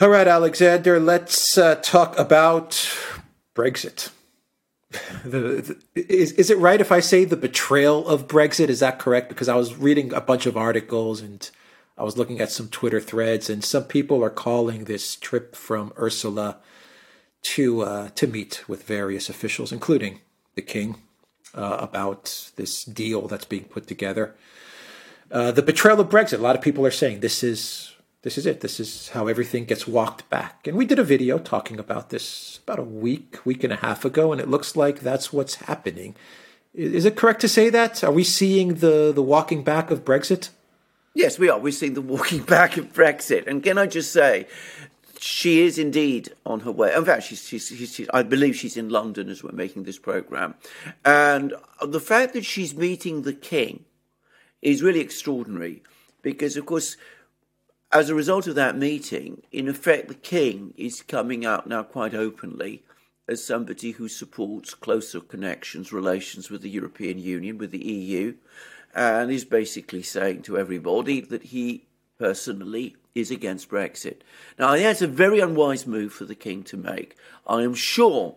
All right, Alexander, let's uh, talk about Brexit. The, the, is, is it right if I say the betrayal of Brexit? Is that correct? Because I was reading a bunch of articles and I was looking at some Twitter threads, and some people are calling this trip from Ursula to uh, to meet with various officials, including the king, uh, about this deal that's being put together. Uh, the betrayal of Brexit. A lot of people are saying this is this is it. This is how everything gets walked back. And we did a video talking about this about a week, week and a half ago, and it looks like that's what's happening. Is it correct to say that? Are we seeing the the walking back of Brexit? Yes, we are. We're seeing the walking back of Brexit. And can I just say, she is indeed on her way. In fact, she's, she's, she's, I believe she's in London as we're making this program. And the fact that she's meeting the king is really extraordinary because, of course, as a result of that meeting, in effect, the king is coming out now quite openly as somebody who supports closer connections, relations with the European Union, with the EU, and is basically saying to everybody that he personally is against Brexit. Now, that's a very unwise move for the King to make. I am sure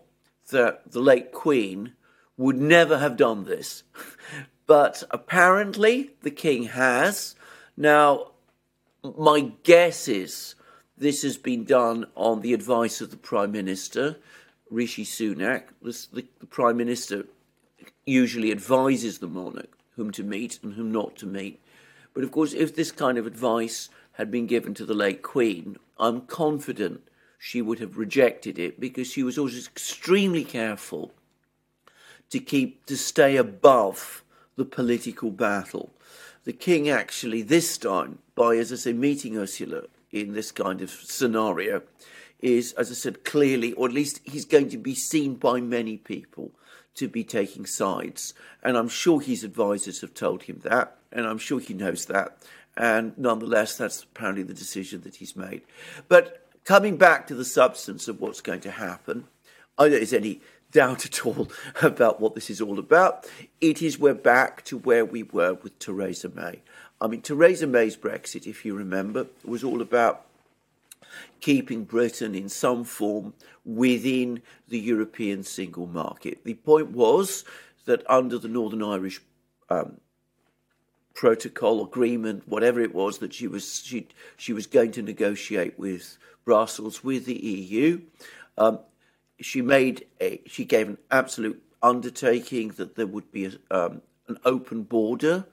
that the late Queen would never have done this, but apparently the King has. Now, my guess is this has been done on the advice of the Prime Minister, Rishi Sunak. The, the, the Prime Minister usually advises the monarch whom to meet and whom not to meet. But of course, if this kind of advice had been given to the late Queen, I'm confident she would have rejected it because she was always extremely careful to keep to stay above the political battle. The king actually this time, by as I say, meeting Ursula in this kind of scenario, is as I said clearly, or at least he's going to be seen by many people to be taking sides. And I'm sure his advisors have told him that, and I'm sure he knows that. And nonetheless, that's apparently the decision that he's made. But coming back to the substance of what's going to happen, I don't think there's any doubt at all about what this is all about. It is we're back to where we were with Theresa May. I mean, Theresa May's Brexit, if you remember, was all about keeping Britain in some form within the European single market. The point was that under the Northern Irish um, protocol agreement, whatever it was that she was she she was going to negotiate with Brussels with the EU. Um, she made a she gave an absolute undertaking that there would be a, um, an open border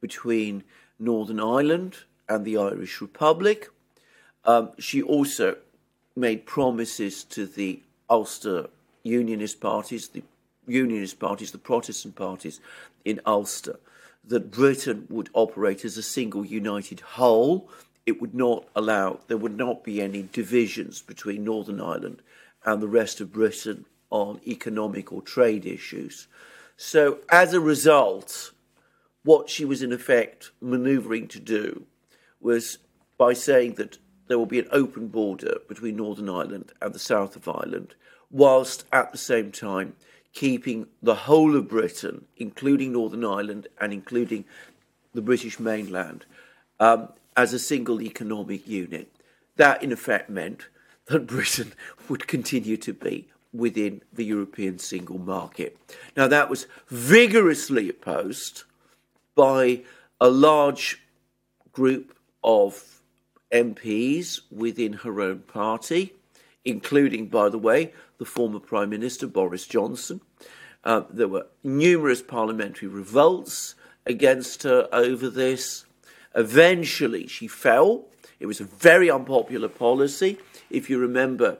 between Northern Ireland and the Irish Republic. Um, she also made promises to the Ulster Unionist parties, the Unionist parties, the Protestant parties in Ulster, that Britain would operate as a single united whole. It would not allow, there would not be any divisions between Northern Ireland and the rest of Britain on economic or trade issues. So, as a result, what she was in effect manoeuvring to do was by saying that there will be an open border between Northern Ireland and the south of Ireland, whilst at the same time keeping the whole of Britain, including Northern Ireland and including the British mainland, um, as a single economic unit. That, in effect, meant that Britain would continue to be within the European single market. Now, that was vigorously opposed by a large group of MPs within her own party, including, by the way, the former Prime Minister Boris Johnson. Uh, there were numerous parliamentary revolts against her over this. Eventually, she fell. It was a very unpopular policy. If you remember,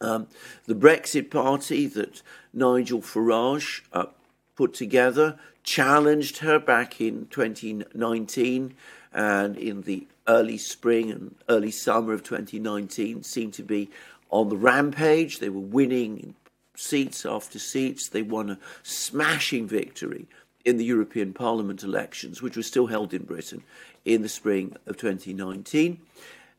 um, the Brexit Party that Nigel Farage uh, put together challenged her back in 2019 and in the early spring and early summer of 2019 seemed to be on the rampage. They were winning seats after seats. They won a smashing victory in the European Parliament elections, which were still held in Britain in the spring of 2019.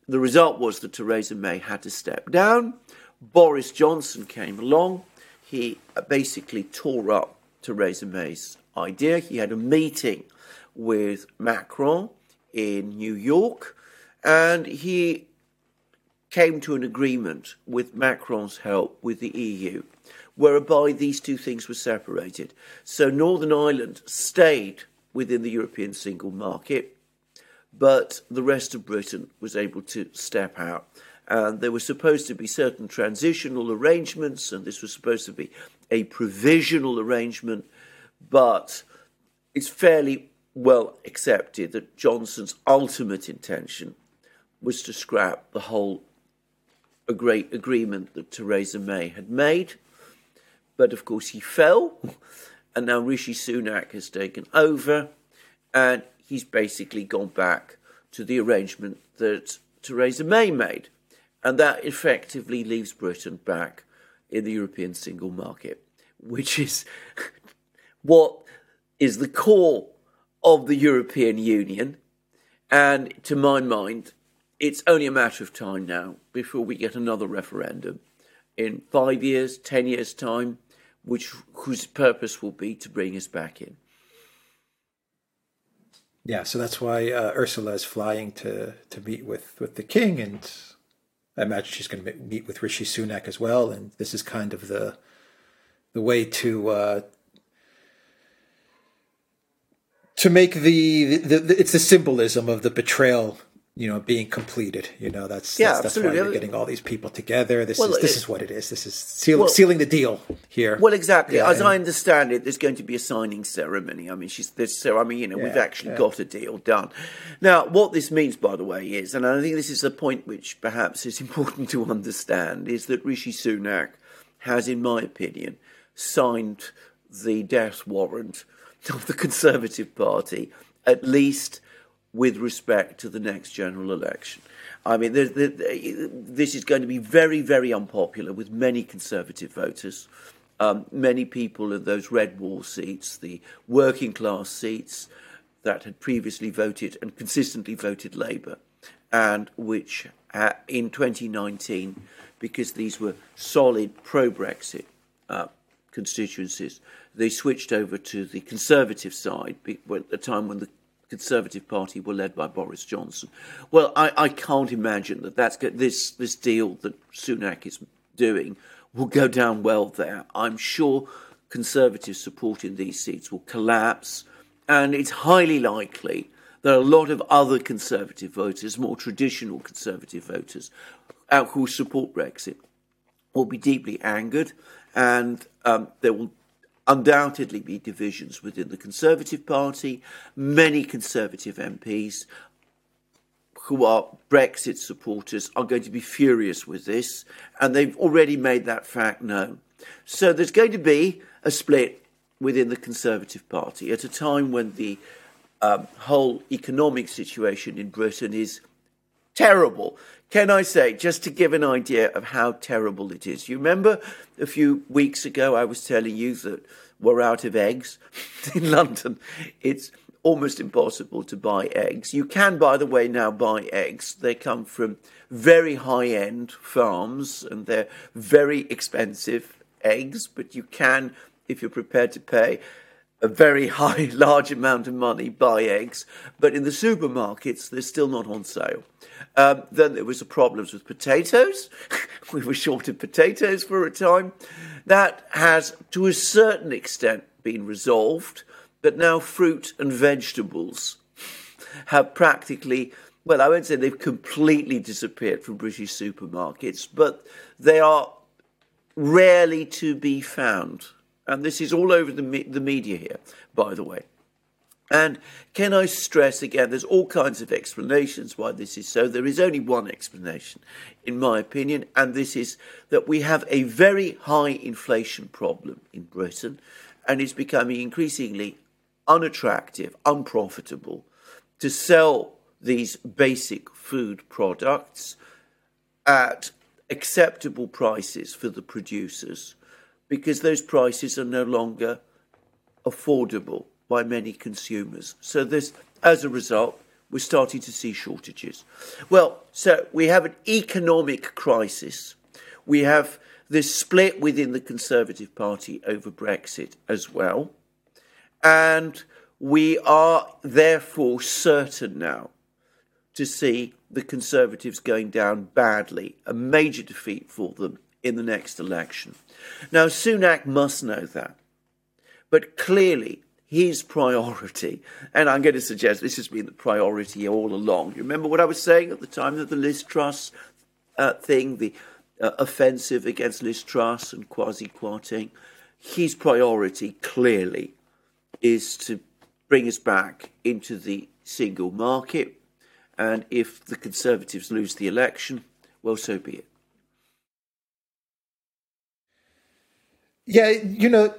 The result was that Theresa May had to step down. Boris Johnson came along. He basically tore up Theresa May's idea. He had a meeting with Macron in New York, and he came to an agreement with Macron's help with the EU, whereby these two things were separated. So Northern Ireland stayed within the European single market, but the rest of Britain was able to step out. And there were supposed to be certain transitional arrangements, and this was supposed to be a provisional arrangement, but it's fairly well accepted that Johnson's ultimate intention was to scrap the whole a great agreement that Theresa May had made. But of course, he fell, and now Rishi Sunak has taken over, and he's basically gone back to the arrangement that Theresa May made. And that effectively leaves Britain back in the European single market, which is what is the core of the European Union. And to my mind, it's only a matter of time now before we get another referendum in five years, ten years' time, which whose purpose will be to bring us back in. Yeah, so that's why uh, Ursula is flying to to meet with with the king, and I imagine she's going to meet with Rishi Sunak as well. And this is kind of the the way to uh, to make the, the, the, it's the symbolism of the betrayal you know being completed you know that's yeah, that's, that's why you're getting all these people together. This well, is this it, is what it is. This is seal, well, sealing the deal here. well exactly. Yeah, as and, i understand it there's going to be a signing ceremony. I mean she's this so i mean you know yeah, we've actually yeah. got a deal done. Now what this means by the way is and i think this is a point which perhaps is important to understand is that rishi sunak has in my opinion signed the death warrant of the conservative party at least with respect to the next general election. I mean, this is going to be very, very unpopular with many Conservative voters. Um, many people in those red wall seats, the working class seats that had previously voted and consistently voted Labour, and which uh, in 2019, because these were solid pro Brexit uh, constituencies, they switched over to the Conservative side at the time when the Conservative Party were led by Boris Johnson. Well, I, I can't imagine that that's this this deal that Sunak is doing will go down well there. I'm sure Conservative support in these seats will collapse, and it's highly likely that a lot of other Conservative voters, more traditional Conservative voters, uh, who support Brexit, will be deeply angered, and um, there will undoubtedly be divisions within the Conservative Party. Many Conservative MPs who are Brexit supporters are going to be furious with this, and they've already made that fact known. So there's going to be a split within the Conservative Party at a time when the um, whole economic situation in Britain is terrible. Can I say, just to give an idea of how terrible it is? You remember a few weeks ago I was telling you that we're out of eggs in London. It's almost impossible to buy eggs. You can, by the way, now buy eggs. They come from very high end farms and they're very expensive eggs, but you can, if you're prepared to pay a very high, large amount of money, buy eggs. But in the supermarkets, they're still not on sale. Um, then there was the problems with potatoes. we were short of potatoes for a time. That has, to a certain extent, been resolved. But now fruit and vegetables have practically, well, I won't say they've completely disappeared from British supermarkets, but they are rarely to be found. And this is all over the, me- the media here, by the way. And can I stress again, there's all kinds of explanations why this is so. There is only one explanation, in my opinion, and this is that we have a very high inflation problem in Britain, and it's becoming increasingly unattractive, unprofitable to sell these basic food products at acceptable prices for the producers because those prices are no longer affordable by many consumers. So this, as a result, we're starting to see shortages. Well, so we have an economic crisis. We have this split within the Conservative Party over Brexit as well. And we are therefore certain now to see the Conservatives going down badly, a major defeat for them in the next election. Now, Sunak must know that. But clearly, his priority, and I'm going to suggest this has been the priority all along. You remember what I was saying at the time of the Liz Truss uh, thing, the uh, offensive against Liz Truss and Kwasi Kwarteng? His priority clearly is to bring us back into the single market. And if the Conservatives lose the election, well, so be it. Yeah, you know,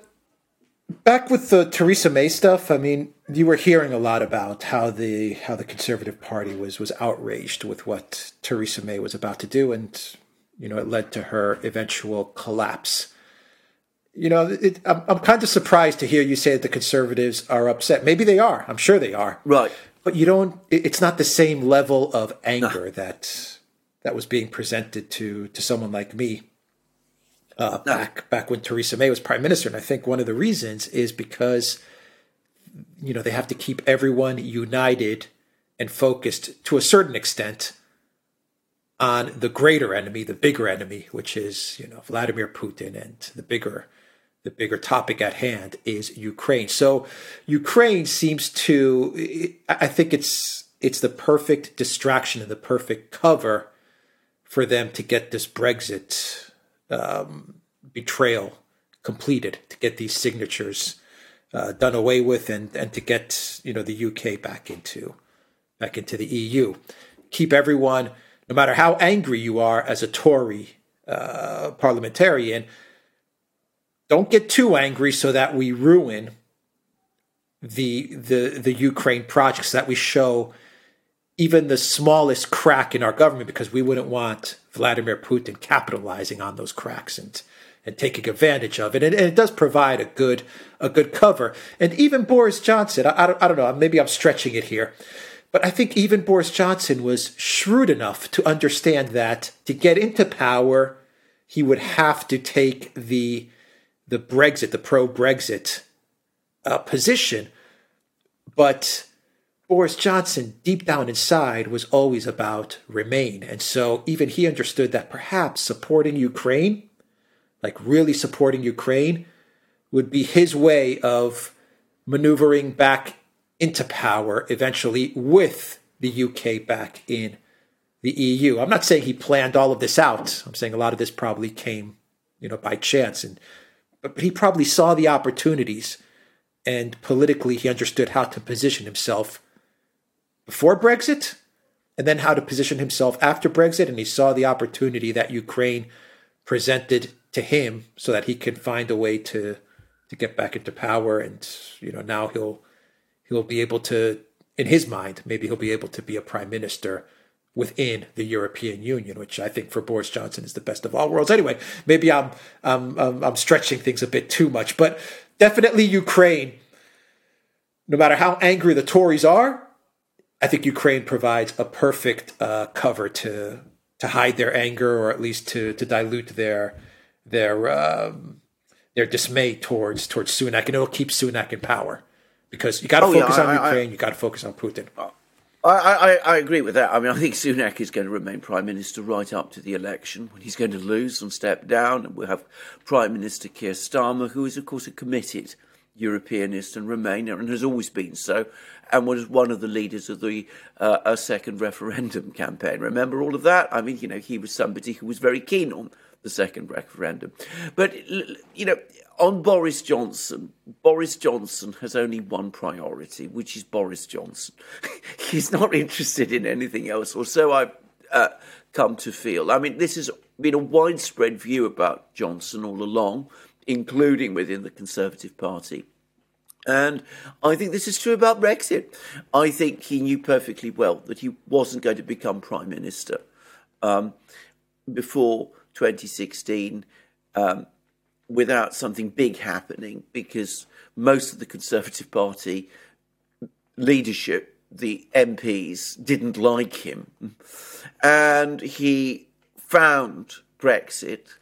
back with the Theresa May stuff, I mean, you were hearing a lot about how the how the Conservative Party was was outraged with what Theresa May was about to do, and you know, it led to her eventual collapse. You know, it, I'm, I'm kind of surprised to hear you say that the Conservatives are upset. Maybe they are. I'm sure they are. Right. But you don't. It's not the same level of anger no. that that was being presented to to someone like me uh, back back when Theresa May was prime minister. And I think one of the reasons is because you know they have to keep everyone united and focused to a certain extent on the greater enemy, the bigger enemy, which is you know Vladimir Putin, and the bigger the bigger topic at hand is Ukraine. So Ukraine seems to I think it's it's the perfect distraction and the perfect cover for them to get this Brexit um, betrayal completed to get these signatures uh, done away with and, and to get you know the UK back into back into the EU. Keep everyone, no matter how angry you are as a Tory uh, parliamentarian, don't get too angry so that we ruin the the the Ukraine projects that we show even the smallest crack in our government because we wouldn't want Vladimir Putin capitalizing on those cracks and and taking advantage of it. And, and it does provide a good a good cover. And even Boris Johnson, I, I, don't, I don't know, maybe I'm stretching it here, but I think even Boris Johnson was shrewd enough to understand that to get into power, he would have to take the the Brexit, the pro Brexit uh, position. But Boris Johnson, deep down inside, was always about Remain. And so even he understood that perhaps supporting Ukraine, like really supporting Ukraine, would be his way of maneuvering back into power eventually with the UK back in the EU. I'm not saying he planned all of this out. I'm saying a lot of this probably came, you know, by chance and but he probably saw the opportunities and politically he understood how to position himself before Brexit and then how to position himself after Brexit. And he saw the opportunity that Ukraine presented to him so that he could find a way to to get back into power. And you know now he'll he'll be able to, in his mind, maybe he'll be able to be a prime minister within the European Union, which I think for Boris Johnson is the best of all worlds. Anyway, maybe I'm I'm I'm, I'm stretching things a bit too much, but definitely Ukraine. No matter how angry the Tories are, I think Ukraine provides a perfect uh, cover to to hide their anger, or at least to to dilute their their um, their dismay towards towards Sunak, and it'll keep Sunak in power because you got to oh, focus yeah, I, on Ukraine, I, you got to focus on Putin. I, I, I, agree with that. I mean, I think Sunak is going to remain prime minister right up to the election when he's going to lose and step down, and we'll have Prime Minister Keir Starmer, who is of course a committed Europeanist and Remainer, and has always been so, and was one of the leaders of the uh, a second referendum campaign. Remember all of that? I mean, you know, he was somebody who was very keen on the second referendum. But you know, on Boris Johnson, Boris Johnson has only one priority, which is Boris Johnson. He's not interested in anything else, or so I've uh, come to feel. I mean, this has been a widespread view about Johnson all along including within the Conservative Party. And I think this is true about Brexit. I think he knew perfectly well that he wasn't going to become Prime Minister um, before 2016 um, without something big happening because most of the Conservative Party leadership, the MPs, didn't like him. And he found Brexit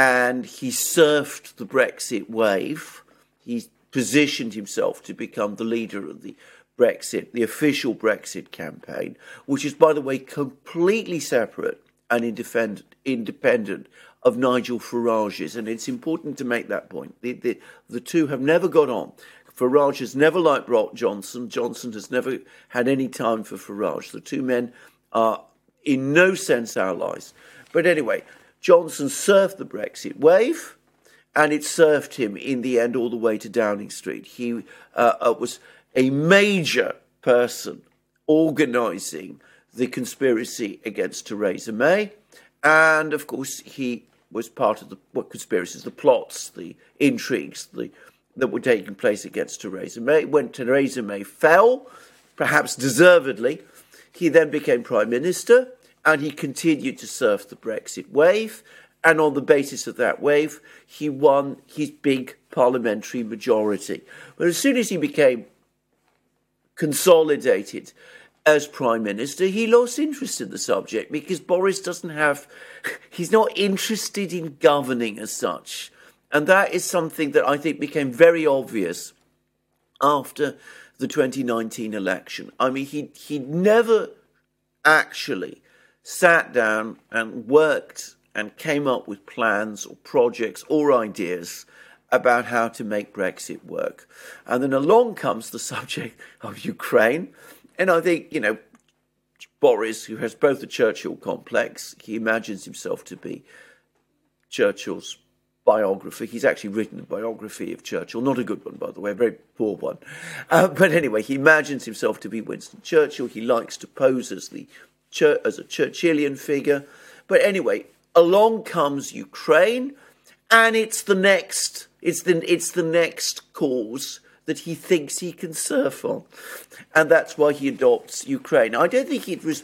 and he surfed the Brexit wave. He positioned himself to become the leader of the Brexit, the official Brexit campaign, which is, by the way, completely separate and independent, independent of Nigel Farage's. And it's important to make that point. The, the, the two have never got on. Farage has never liked Boris Johnson. Johnson has never had any time for Farage. The two men are in no sense allies. But anyway, Johnson surfed the Brexit wave, and it served him in the end all the way to Downing Street. He uh, uh was a major person organising the conspiracy against Theresa May, and of course he was part of the what conspiracies, the plots, the intrigues, the that were taking place against Theresa May. When Theresa May fell, perhaps deservedly, he then became prime minister and he continued to surf the Brexit wave. And on the basis of that wave, he won his big parliamentary majority. But as soon as he became consolidated as prime minister, he lost interest in the subject because Boris doesn't have, he's not interested in governing as such. And that is something that I think became very obvious after the 2019 election. I mean, he, he never actually sat down and worked and came up with plans or projects or ideas about how to make Brexit work. And then along comes the subject of Ukraine. And I think, you know, Boris, who has both the Churchill complex, he imagines himself to be Churchill's biography. He's actually written a biography of Churchill, not a good one, by the way, a very poor one. Uh, but anyway, he imagines himself to be Winston Churchill. He likes to pose as the as a Churchillian figure. But anyway, along comes Ukraine, and it's the next it's the it's the next cause that he thinks he can surf on, and that's why he adopts Ukraine. I don't think it was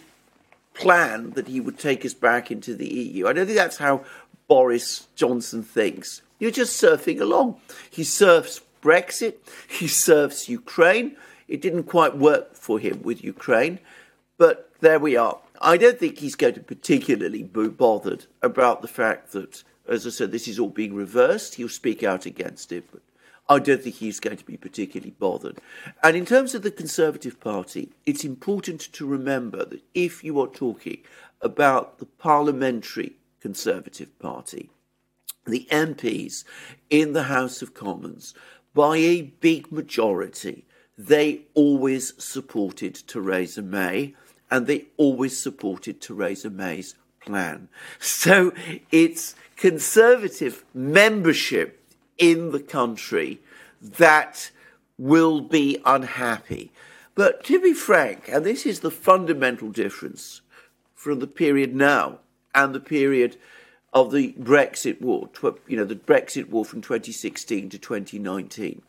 planned that he would take us back into the EU. I don't think that's how Boris Johnson thinks. You're just surfing along. He surfs Brexit. He surfs Ukraine. It didn't quite work for him with Ukraine. But there we are. I don't think he's going to be particularly be bothered about the fact that, as I said, this is all being reversed. He'll speak out against it, but I don't think he's going to be particularly bothered. And in terms of the Conservative Party, it's important to remember that if you are talking about the parliamentary Conservative Party, the MPs in the House of Commons, by a big majority, they always supported Theresa May and they always supported Theresa May's plan. So it's conservative membership in the country that will be unhappy. But to be frank, and this is the fundamental difference from the period now and the period of the Brexit war, you know, the Brexit war from 2016 to 2019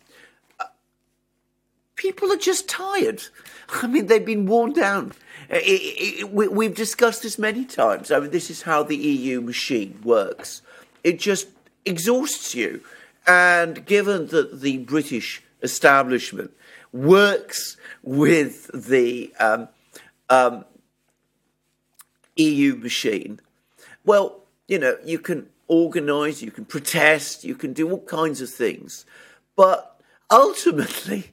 people are just tired. I mean, they've been worn down. It, it, we, we've discussed this many times. I mean, this is how the EU machine works. It just exhausts you. And given that the British establishment works with the um, um, EU machine, well, you know, you can organise, you can protest, you can do all kinds of things. But ultimately,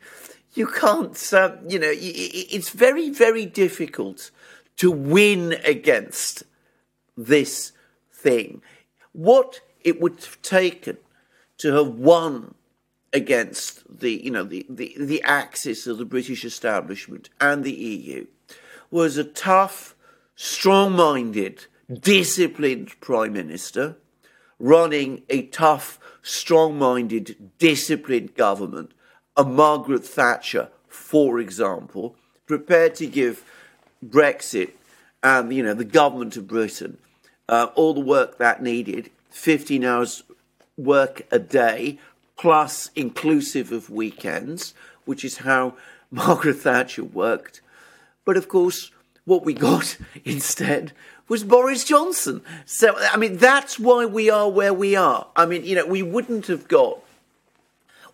you can't, um, you know, it's very, very difficult to win against this thing. What it would have taken to have won against the, you know, the, the, the axis of the British establishment and the EU was a tough, strong-minded, disciplined prime minister running a tough, strong-minded, disciplined government a Margaret Thatcher, for example, prepared to give Brexit and you know the government of Britain uh, all the work that needed, 15 hours work a day, plus inclusive of weekends, which is how Margaret Thatcher worked. But of course, what we got instead was Boris Johnson. So, I mean, that's why we are where we are. I mean, you know, we wouldn't have got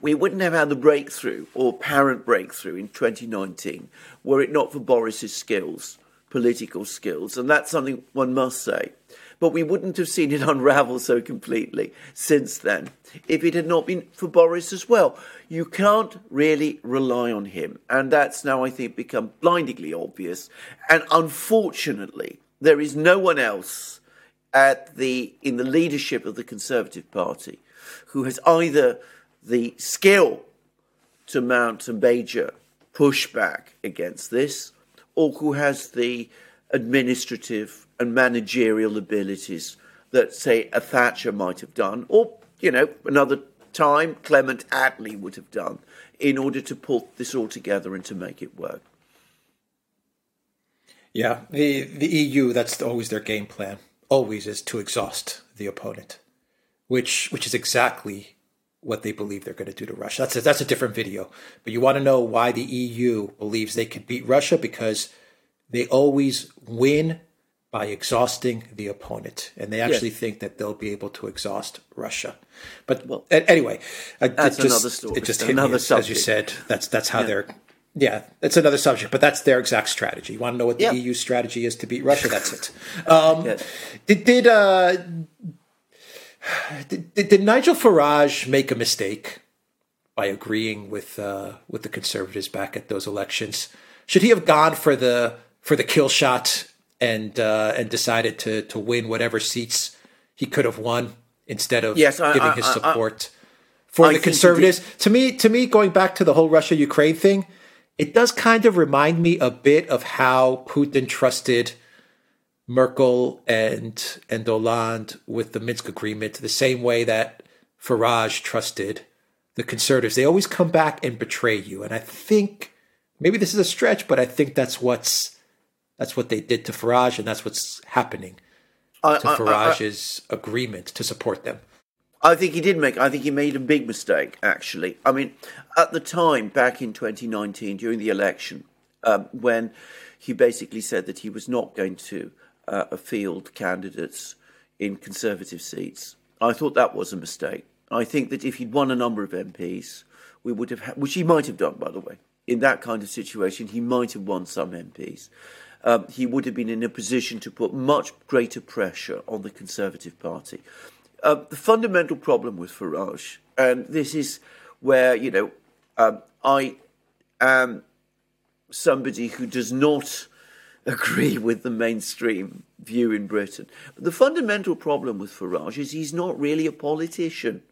we wouldn't have had the breakthrough or apparent breakthrough in 2019 were it not for Boris's skills, political skills, and that's something one must say. but we wouldn't have seen it unravel so completely since then if it had not been for Boris as well. You can't really rely on him, and that's now, I think, become blindingly obvious. And unfortunately, there is no one else at the in the leadership of the Conservative Party who has either the skill to mount a major pushback against this, or who has the administrative and managerial abilities that, say, a Thatcher might have done, or, you know, another time Clement Attlee would have done in order to pull this all together and to make it work. Yeah, the the EU that's always their game plan. Always is to exhaust the opponent, which which is exactly what they believe they're going to do to Russia. That's a, that's a different video. But you want to know why the EU believes they could beat Russia because they always win by exhausting the opponent, and they actually think that they'll be able to exhaust Russia. But well, anyway, that's just, another story. It just hit another me as, you said. That's that's how yeah. they're. Yeah, it's another subject, but that's their exact strategy. You want to know what the EU strategy is to beat Russia? That's it. Um, yes. Did did, uh, did did Nigel Farage make a mistake by agreeing with uh, with the Conservatives back at those elections? Should he have gone for the for the kill shot and uh, and decided to to win whatever seats he could have won instead of yes, I, giving I, his support I, for the conservatives. To me, to me, going back to the whole Russia Ukraine thing, it does kind of remind me a bit of how Putin trusted Merkel and and Hollande with the Minsk agreement, the same way that Farage trusted the conservatives. They always come back and betray you, and I think maybe this is a stretch, but I think that's what's that's what they did to Farage, and that's what's happening I, to I, Farage's I, agreement to support them. I think he did make. I think he made a big mistake. Actually, I mean, at the time back in 2019 during the election, um, when he basically said that he was not going to uh, field candidates in Conservative seats, I thought that was a mistake. I think that if he'd won a number of MPs, we would have, ha- which he might have done, by the way, in that kind of situation, he might have won some MPs um, he would have been in a position to put much greater pressure on the Conservative Party. Uh, the fundamental problem with Farage, and this is where, you know, um, I am somebody who does not agree with the mainstream view in Britain. But the fundamental problem with Farage is he's not really a politician.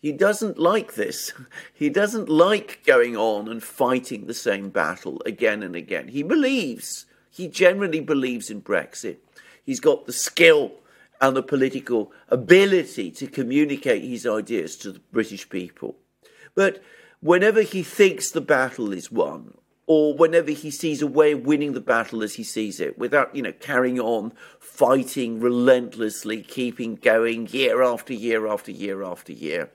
He doesn't like this. He doesn't like going on and fighting the same battle again and again. He believes he genuinely believes in Brexit. He's got the skill and the political ability to communicate his ideas to the British people. But whenever he thinks the battle is won, or whenever he sees a way of winning the battle as he sees it, without, you know, carrying on fighting relentlessly, keeping going year after year after year after year,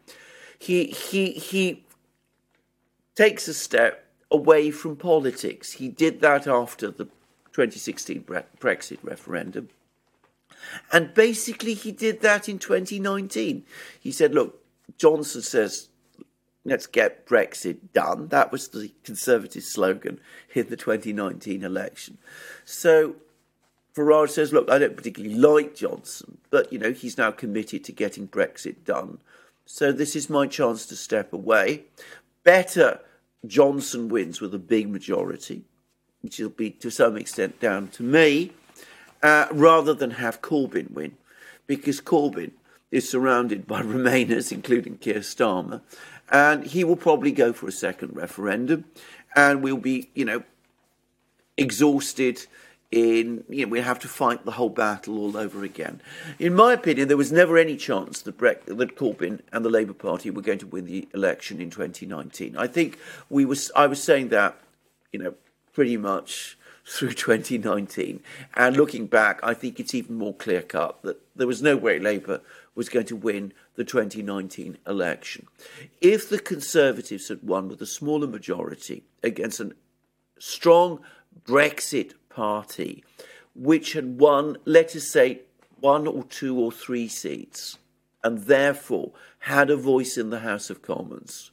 he he he takes a step away from politics. He did that after the 2016 Brexit referendum. And basically, he did that in 2019. He said, Look, Johnson says, let's get Brexit done. That was the Conservative slogan in the 2019 election. So Farage says, Look, I don't particularly like Johnson, but, you know, he's now committed to getting Brexit done. So this is my chance to step away. Better Johnson wins with a big majority which will be to some extent down to me, uh, rather than have Corbyn win, because Corbyn is surrounded by Remainers, including Keir Starmer, and he will probably go for a second referendum, and we'll be, you know, exhausted. In you know, we have to fight the whole battle all over again. In my opinion, there was never any chance that Bre- that Corbyn and the Labour Party were going to win the election in 2019. I think we was I was saying that you know pretty much through 2019. And looking back, I think it's even more clear cut that there was no way Labour was going to win the 2019 election. If the Conservatives had won with a smaller majority against a strong Brexit party, which had won, let us say, one or two or three seats, and therefore had a voice in the House of Commons,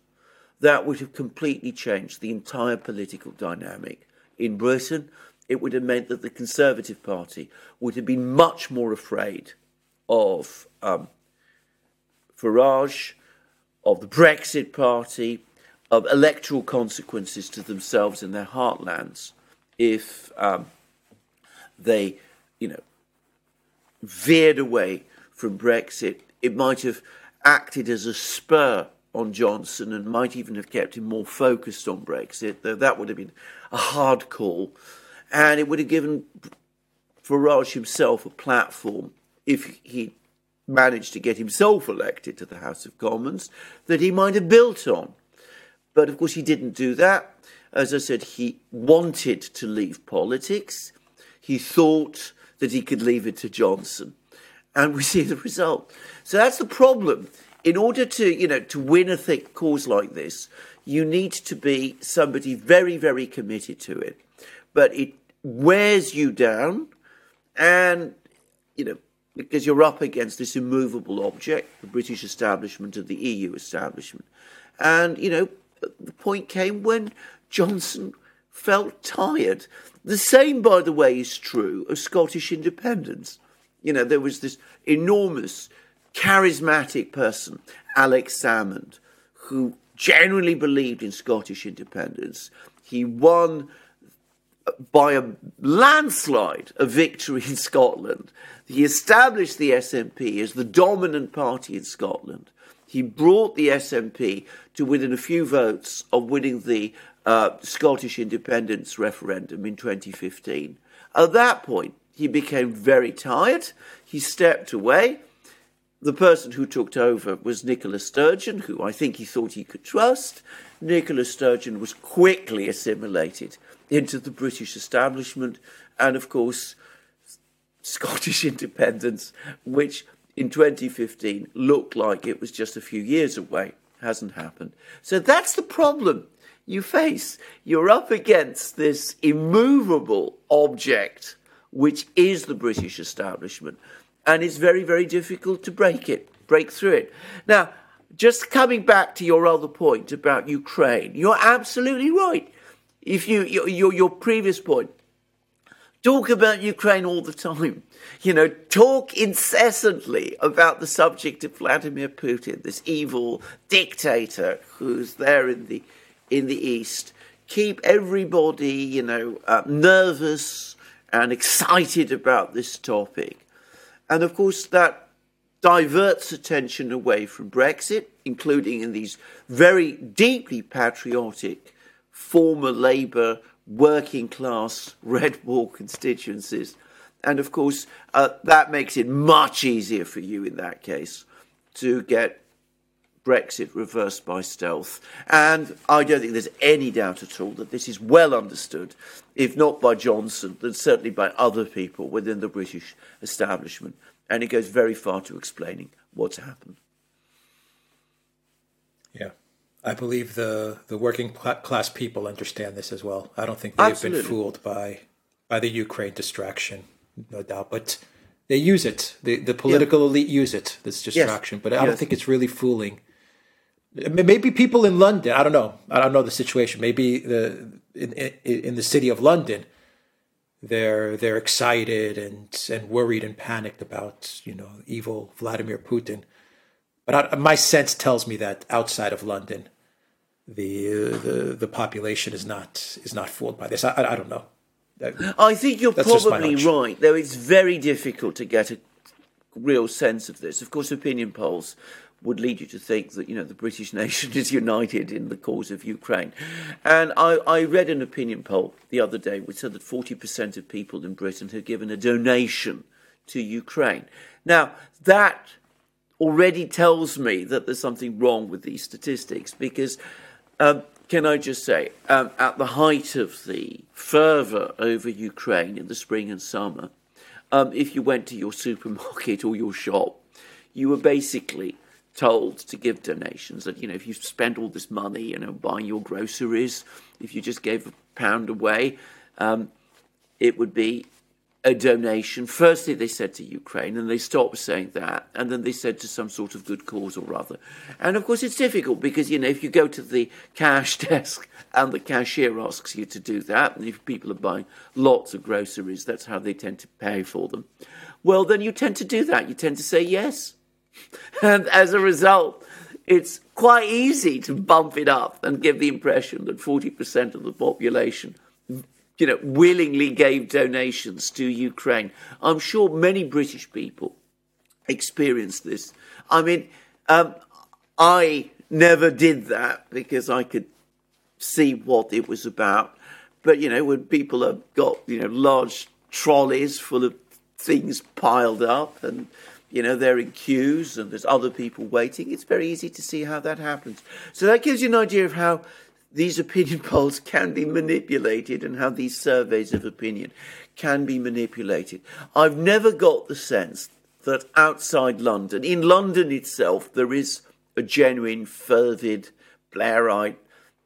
that would have completely changed the entire political dynamic in Britain, it would have meant that the Conservative Party would have been much more afraid of um, Farage, of the Brexit Party, of electoral consequences to themselves in their heartlands if um, they, you know, veered away from Brexit. It might have acted as a spur on Johnson and might even have kept him more focused on Brexit, though that would have been a hard call. And it would have given Farage himself a platform if he managed to get himself elected to the House of Commons that he might have built on. But of course, he didn't do that. As I said, he wanted to leave politics. He thought that he could leave it to Johnson. And we see the result. So that's the problem. In order to, you know, to win a thick cause like this, you need to be somebody very, very committed to it. But it wears you down and, you know, because you're up against this immovable object, the British establishment and the EU establishment. And, you know, the point came when Johnson felt tired. The same, by the way, is true of Scottish independence. You know, there was this enormous, charismatic person, Alex Salmond, who genuinely believed in Scottish independence. He won by a landslide a victory in Scotland. He established the SNP as the dominant party in Scotland. He brought the SNP to within a few votes of winning the uh, Scottish independence referendum in 2015. At that point, he became very tired. He stepped away. The person who took over was Nicola Sturgeon, who I think he thought he could trust. Nicola Sturgeon was quickly assimilated into the British establishment, and of course, Scottish independence, which in 2015 looked like it was just a few years away, hasn't happened. So that's the problem you face. You're up against this immovable object, which is the British establishment, and it's very, very difficult to break it, break through it. Now, just coming back to your other point about Ukraine, you're absolutely right. If you your, your, previous point, talk about Ukraine all the time. You know, talk incessantly about the subject of Vladimir Putin, this evil dictator who's there in the in the East. Keep everybody, you know, uh, nervous and excited about this topic. And of course, that diverts attention away from Brexit, including in these very deeply patriotic former Labour working class red wall constituencies. And of course, uh, that makes it much easier for you in that case to get Brexit reversed by stealth. And I don't think there's any doubt at all that this is well understood, if not by Johnson, then certainly by other people within the British establishment. And it goes very far to explaining what's happened. Yeah. I believe the, the working class people understand this as well. I don't think they've Absolutely. been fooled by by the Ukraine distraction, no doubt. But they use it. The the political yeah. elite use it. This distraction, yes. but I yes. don't think it's really fooling maybe people in London. I don't know. I don't know the situation. Maybe the in, in, in the city of London, they're they're excited and and worried and panicked about you know evil Vladimir Putin. But I, my sense tells me that outside of London, the the the population is not is not fooled by this. I, I, I don't know. I think you're probably right. Though it's very difficult to get a real sense of this. Of course, opinion polls would lead you to think that you know the British nation is united in the cause of Ukraine. And I, I read an opinion poll the other day which said that 40% of people in Britain had given a donation to Ukraine. Now that already tells me that there's something wrong with these statistics because. Um, can I just say, um, at the height of the fervour over Ukraine in the spring and summer, um, if you went to your supermarket or your shop, you were basically told to give donations. That you know, if you spend all this money, you know, buying your groceries, if you just gave a pound away, um, it would be a donation. Firstly, they said to Ukraine, and they stopped saying that, and then they said to some sort of good cause or other. And of course, it's difficult because you know if you go to the cash desk and the cashier asks you to do that, and if people are buying lots of groceries, that's how they tend to pay for them. Well, then you tend to do that. You tend to say yes, and as a result, it's quite easy to bump it up and give the impression that forty percent of the population you know, willingly gave donations to Ukraine. I'm sure many British people experienced this. I mean, um, I never did that because I could see what it was about. But you know, when people have got you know large trolleys full of things piled up and you know they're in queues and there's other people waiting, it's very easy to see how that happens. So that gives you an idea of how these opinion polls can be manipulated and how these surveys of opinion can be manipulated. I've never got the sense that outside London, in London itself, there is a genuine, fervid, Blairite,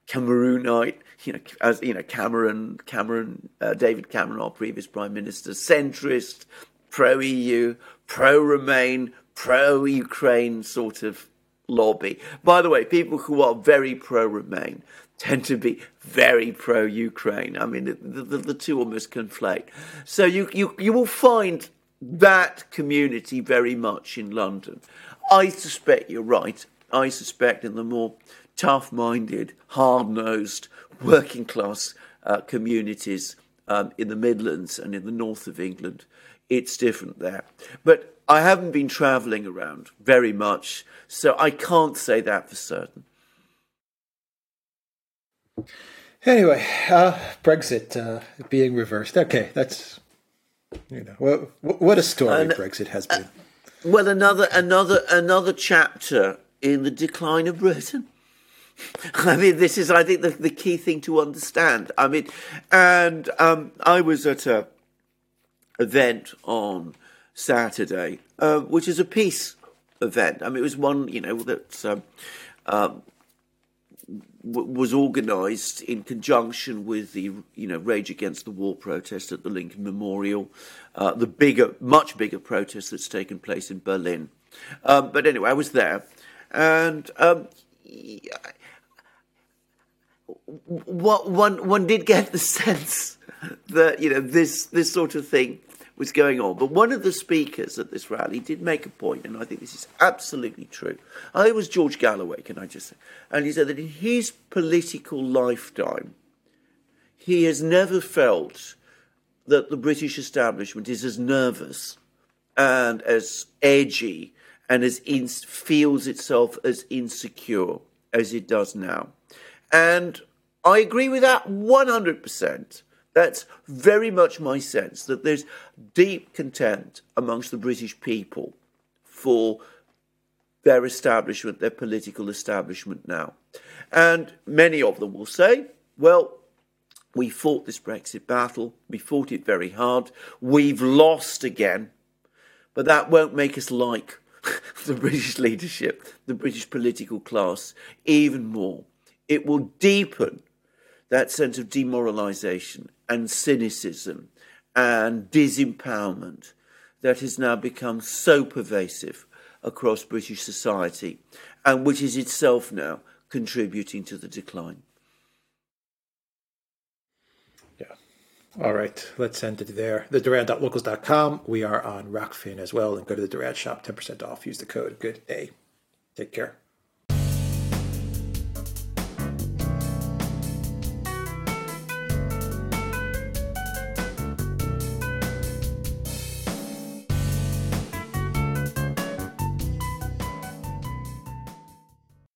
Cameroonite, you know, as you know, Cameron, Cameron, uh, David Cameron, our previous prime minister, centrist, pro EU, pro Remain, pro Ukraine sort of lobby. By the way, people who are very pro Remain, tend to be very pro Ukraine. I mean, the, the, the, two almost conflate. So you, you, you will find that community very much in London. I suspect you're right. I suspect in the more tough minded, hard nosed, working class uh, communities um, in the Midlands and in the north of England, it's different there. But I haven't been travelling around very much, so I can't say that for certain. Anyway, uh, Brexit uh, being reversed. Okay, that's you know what what a story and, Brexit has been. Uh, well, another another another chapter in the decline of Britain. I mean, this is I think the, the key thing to understand. I mean, and um, I was at a event on Saturday, uh, which is a peace event. I mean, it was one you know that. Um, um, was organised in conjunction with the you know Rage Against the War protest at the Lincoln Memorial, uh, the bigger, much bigger protest that's taken place in Berlin. Um, but anyway, I was there, and um, what one one did get the sense that you know this this sort of thing was going on. But one of the speakers at this rally did make a point, and I think this is absolutely true. I was George Galloway, can I just say? And he said that in his political lifetime, he has never felt that the British establishment is as nervous and as edgy and as in, feels itself as insecure as it does now. And I agree with that 100%. That's very much my sense that there's deep contempt amongst the British people for their establishment, their political establishment now. And many of them will say, well, we fought this Brexit battle, we fought it very hard, we've lost again, but that won't make us like the British leadership, the British political class, even more. It will deepen that sense of demoralisation and cynicism and disempowerment that has now become so pervasive across British society and which is itself now contributing to the decline. Yeah. All right, let's end it there. The Duran.locals.com. We are on Rokfin as well. And go to the Duran shop, 10% off. Use the code good day. Take care.